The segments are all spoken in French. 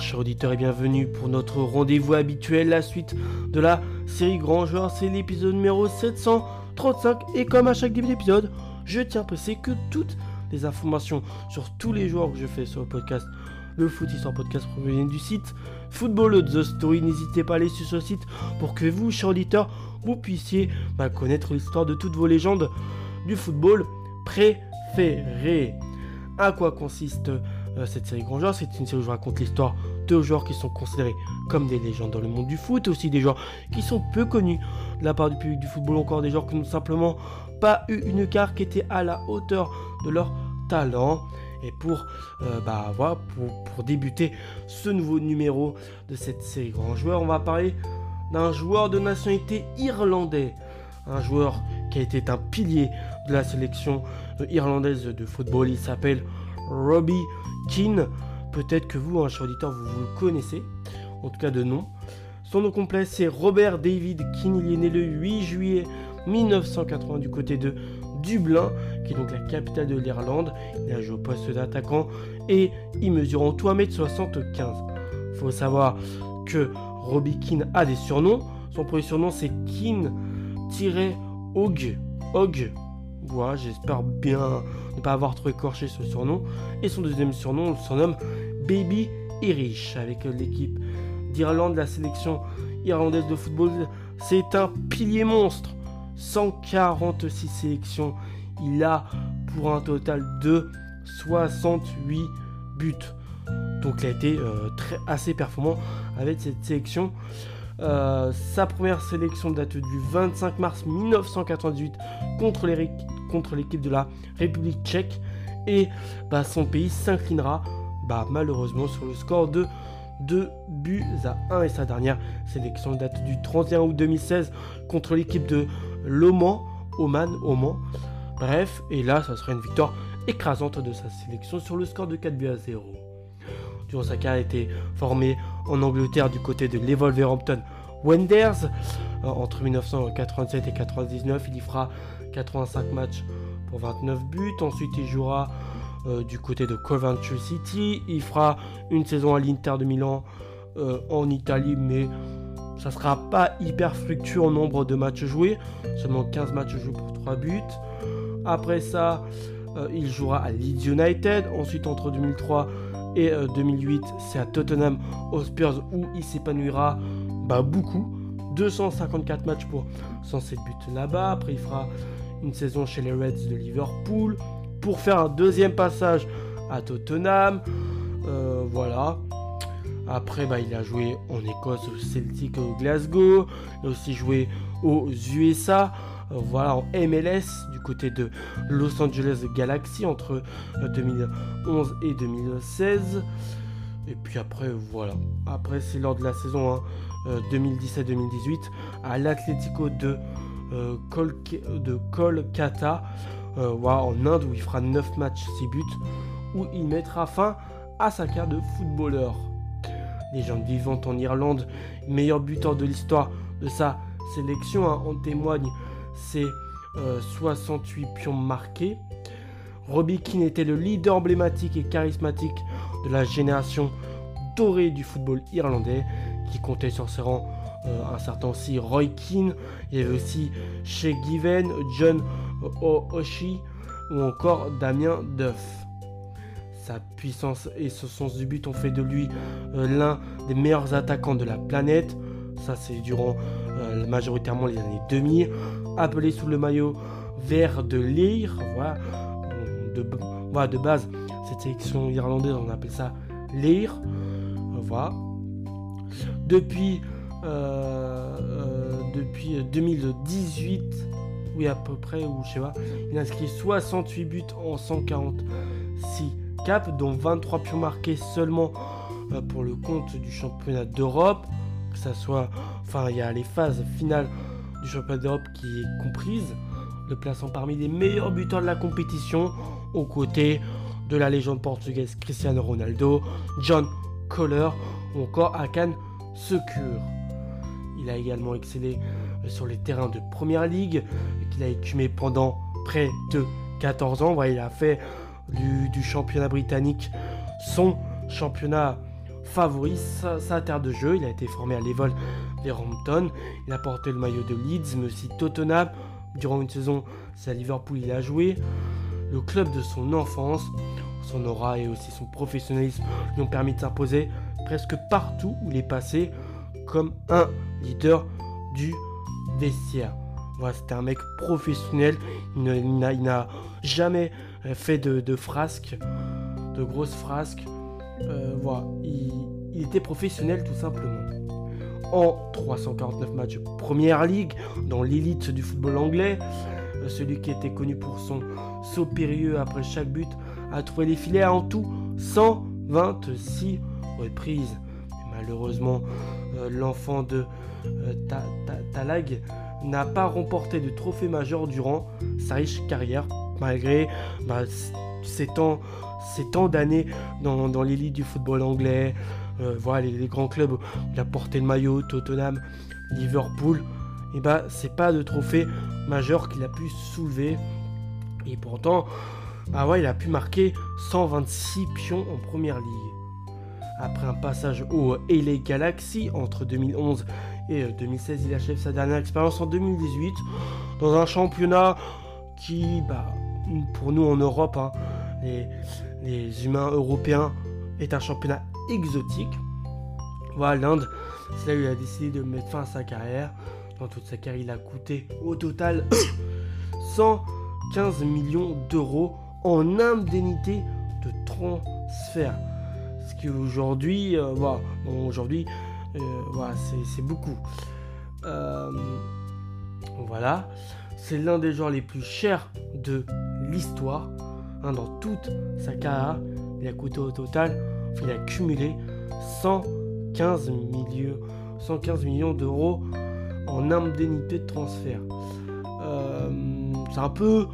chers auditeurs, et bienvenue pour notre rendez-vous habituel, la suite de la série Grand Joueur. C'est l'épisode numéro 735. Et comme à chaque début d'épisode, je tiens à préciser que toutes les informations sur tous les joueurs que je fais sur le podcast, le Foot Histoire Podcast, proviennent du site Football The Story. N'hésitez pas à aller sur ce site pour que vous, chers auditeurs, vous puissiez bah, connaître l'histoire de toutes vos légendes du football préférées. À quoi consiste euh, cette série Grand Joueur? C'est une série où je raconte l'histoire de joueurs qui sont considérés comme des légendes dans le monde du foot, aussi des joueurs qui sont peu connus de la part du public du football, encore des joueurs qui n'ont simplement pas eu une carte qui était à la hauteur de leur talent. Et pour, euh, bah, voilà, pour, pour, débuter ce nouveau numéro de cette série Grand Joueur, on va parler d'un joueur de nationalité irlandais. Un joueur qui a été un pilier de la sélection irlandaise de football. Il s'appelle Robbie Keane. Peut-être que vous, un cher auditeur, vous, vous le connaissez, en tout cas de nom. Son nom complet, c'est Robert David Keane. Il est né le 8 juillet 1980 du côté de Dublin, qui est donc la capitale de l'Irlande. Il a joué au poste d'attaquant et il mesure en tout 1m75. Il faut savoir que Robbie Keane a des surnoms. Son premier surnom, c'est Keane-Og. Og. J'espère bien ne pas avoir trop écorché ce surnom. Et son deuxième surnom, le surnomme Baby Irish, avec l'équipe d'Irlande, la sélection irlandaise de football. C'est un pilier monstre. 146 sélections. Il a pour un total de 68 buts. Donc il a été euh, très, assez performant avec cette sélection. Euh, sa première sélection date du 25 mars 1998 contre les, contre l'équipe de la République tchèque. Et bah, son pays s'inclinera bah, malheureusement sur le score de 2 buts à 1. Et sa dernière sélection date du 31 août 2016 contre l'équipe de l'Oman. Oman, Oman. Bref, et là, ça sera une victoire écrasante de sa sélection sur le score de 4 buts à 0. Durant sa carrière, a été formé en Angleterre du côté de l'Evolverhampton Wenders. Euh, entre 1987 et 1999, il y fera 85 matchs pour 29 buts. Ensuite, il jouera euh, du côté de Coventry City. Il fera une saison à l'Inter de Milan euh, en Italie, mais ça sera pas hyper fructueux en nombre de matchs joués. Seulement 15 matchs joués pour 3 buts. Après ça, il jouera à Leeds United. Ensuite, entre 2003 et 2008, c'est à Tottenham Hotspur où il s'épanouira beaucoup. 254 matchs pour 107 buts là-bas. Après, il fera une saison chez les Reds de Liverpool pour faire un deuxième passage à Tottenham. Euh, voilà. Après, bah, il a joué en Écosse au Celtic au Glasgow. Il a aussi joué aux USA. Euh, voilà, en MLS du côté de Los Angeles Galaxy entre 2011 euh, et 2016. Et puis après, voilà. Après, c'est lors de la saison 2017-2018 à l'Atlético de euh, de Kolkata euh, en Inde où il fera 9 matchs, 6 buts, où il mettra fin à sa carrière de footballeur. Légende vivante en Irlande, meilleur buteur de l'histoire de sa sélection, hein, en témoigne ses 68 euh, pions marqués. Robbie Keane était le leader emblématique et charismatique de la génération dorée du football irlandais qui comptait sur ses rangs euh, un certain aussi Roy Keane, il y avait aussi Shea Given, John Oshie ou encore Damien Duff. Sa puissance et son sens du but ont fait de lui euh, l'un des meilleurs attaquants de la planète. Ça, c'est durant euh, majoritairement les années 2000. Appelé sous le maillot vert de Lear. Voilà. De, base, cette sélection irlandaise, on appelle ça Lear. Voilà. Depuis euh, euh, depuis 2018, oui à peu près, ou je sais pas, il inscrit 68 buts en 146 caps, dont 23 pions marqués seulement euh, pour le compte du championnat d'Europe, que ça soit, enfin il y a les phases finales du championnat d'Europe qui est comprise, le plaçant parmi les meilleurs buteurs de la compétition, aux côtés de la légende portugaise Cristiano Ronaldo, John Kohler ou encore Akan Secure. Il a également excellé euh, sur les terrains de première ligue, qu'il a écumé pendant près de 14 ans. il a fait du, championnat britannique son championnat favorise sa, terre de jeu. Il a été formé à l'Evol Hampton. Il a porté le maillot de Leeds, mais aussi Tottenham. Durant une saison, c'est à Liverpool il a joué. Le club de son enfance, son aura et aussi son professionnalisme lui ont permis de s'imposer presque partout où il est passé comme un leader du vestiaire. Voilà, c'était un mec professionnel. Il n'a jamais fait de, frasques, de grosses frasques. Euh, voilà, il, était professionnel tout simplement. En 349 matchs Première Ligue, dans l'élite du football anglais, euh, celui qui était connu pour son saut périlleux après chaque but a trouvé les filets en tout 126 reprises. malheureusement, euh, l'enfant de Talag n'a pas remporté de trophée majeur durant sa riche carrière, malgré bah, ses temps, d'années dans, l'élite du football anglais. Euh, voilà, les, grands clubs, il a porté le maillot, Tottenham, Liverpool. Et bah, c'est pas de trophée majeur qu'il a pu soulever. Et pourtant, bah ouais, il a pu marquer 126 pions en première ligue. Après un passage au LA Galaxy entre 2011 et 2016, euh, il achève sa dernière expérience en 2018 dans un championnat qui, bah, pour nous en Europe, hein, les, humains européens, est un championnat exotique. Voilà, l'Inde, c'est là où il a décidé de mettre fin à sa carrière. Dans toute sa carrière, il a coûté au total 115 millions d'euros en indemnité de transfert. Ce qui aujourd'hui, euh, aujourd'hui, euh, c'est beaucoup. Euh, voilà. C'est l'un des joueurs les plus chers de l'histoire. Hein, dans toute sa carrière, il a coûté au total, il a cumulé 115 millions, 115 millions d'euros en indemnité de transfert. Euh, c'est un peu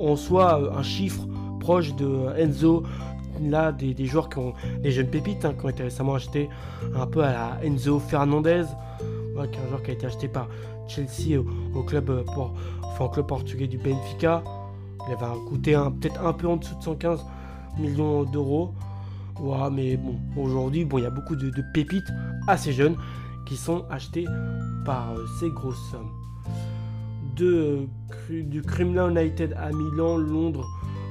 en soi un chiffre proche de Enzo là des, joueurs qui ont des jeunes pépites hein, qui ont été récemment achetés un peu à la Enzo Fernandez, qui est un joueur qui a été acheté par Chelsea au, club euh, club portugais du Benfica. Il avait coûté peut-être un peu en dessous de 115 millions d'euros. mais bon, aujourd'hui, bon, il y a beaucoup de, pépites assez jeunes qui sont achetés par euh, ces grosses sommes. Euh, du Kremlin United à Milan, Londres,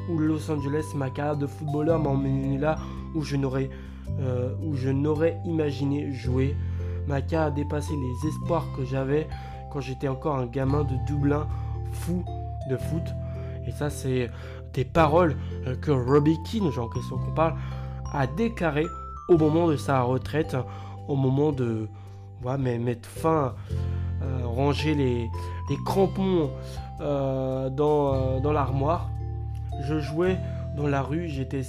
ou Los Angeles, ma carrière de footballeur m'a emmené là où je n'aurais euh, où je n'aurais imaginé jouer. Ma carrière a dépassé les espoirs que j'avais quand j'étais encore un gamin de Dublin fou de foot. Et ça, c'est des paroles euh, que Robbie Keane, genre question qu'on parle, a déclaré au moment de sa retraite, au moment de mais mettre fin, euh, ranger les, crampons dans, dans l'armoire je jouais dans la rue, j'étais,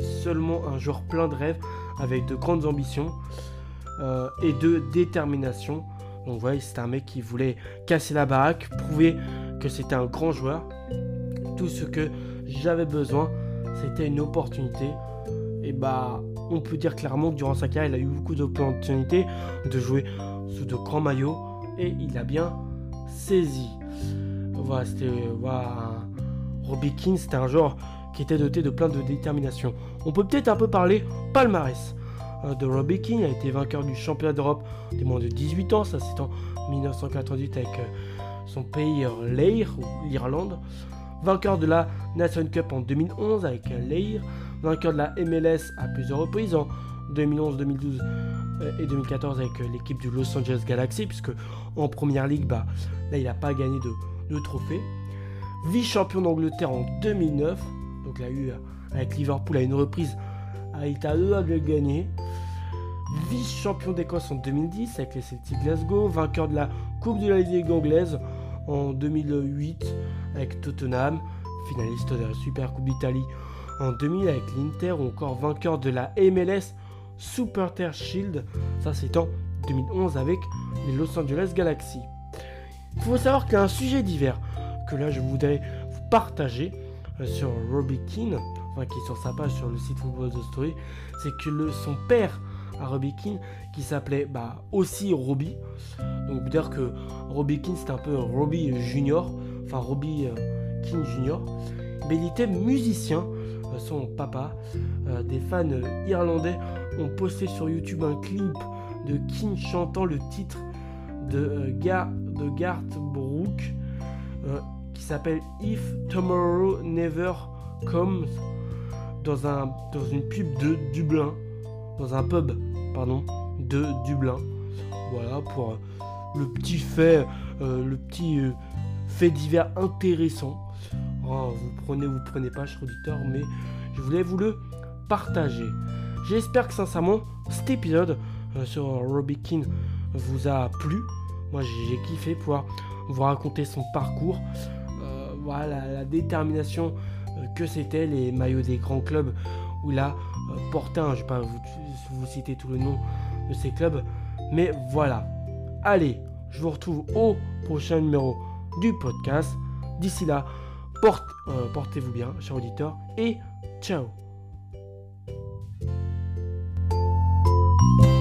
seulement un joueur plein de rêves, avec de grandes ambitions euh, et de détermination. Donc voilà, c'était un mec qui voulait casser la baraque, prouver que c'était un grand joueur. Tout ce que j'avais besoin, c'était une opportunité. Et bah, on peut dire clairement que durant sa carrière, il a eu beaucoup d'opportunités de jouer sous de grands maillots et il a bien saisi. Voilà, c'était voilà, Robbie Keane, c'était un joueur qui était doté de plein de détermination. On peut peut-être un peu parler palmarès euh, de Robbie. Il a été vainqueur du championnat d'Europe des moins de 18 ans, ça c'est en 1998 avec euh, son pays euh, l'Irlande. Vainqueur de la Nation Cup en 2011 avec Leir. Vainqueur de la MLS à plusieurs reprises en 2011, 2012 et 2014 avec l'équipe du Los Angeles Galaxy, puisque en première ligue, bah, là il n'a pas gagné de, trophée vice-champion d'Angleterre en 2009. Donc là, eu avec Liverpool à une reprise, a été à de gagner. Vice-champion d'Écosse en 2010 avec les Celtic Glasgow, vainqueur de la Coupe de la Ligue anglaise en 2008 avec Tottenham, finaliste de la Super Coupe d'Italie en 2000 avec l'Inter ou encore vainqueur de la MLS Super Super Shield, ça c'est en 2011 avec les Los Angeles Galaxy. Il faut savoir qu'il y a un sujet divers que là je voudrais vous partager euh, sur Robbie Keane, enfin qui est sur sa page sur le site Football The Story, c'est que son père à Robbie Keane, qui s'appelait bah, aussi Robbie, donc dire que Robbie Keane c'est un peu Robbie Junior, enfin Robbie euh, Keane Junior, mais il était musicien, euh, son papa, des fans irlandais ont posté sur YouTube un clip de King chantant le titre de, euh, de Garth Brooke euh, qui s'appelle If Tomorrow Never Comes dans, un, dans une pub de Dublin, dans un pub, pardon, de Dublin. Voilà pour euh, le petit fait, le petit fait divers intéressant. Oh, vous prenez, vous prenez pas, cher auditeur, mais je voulais vous le partager. J'espère que sincèrement cet épisode sur Robbie King vous a plu. Moi j'ai kiffé pouvoir vous raconter son parcours, euh, voilà la détermination euh, que c'était les maillots des grands clubs où il a euh, porté je vais pas vous, vous citer tout le nom de ces clubs, mais voilà. Allez, je vous retrouve au prochain numéro du podcast. D'ici là, portez-vous bien, chers auditeurs, et ciao you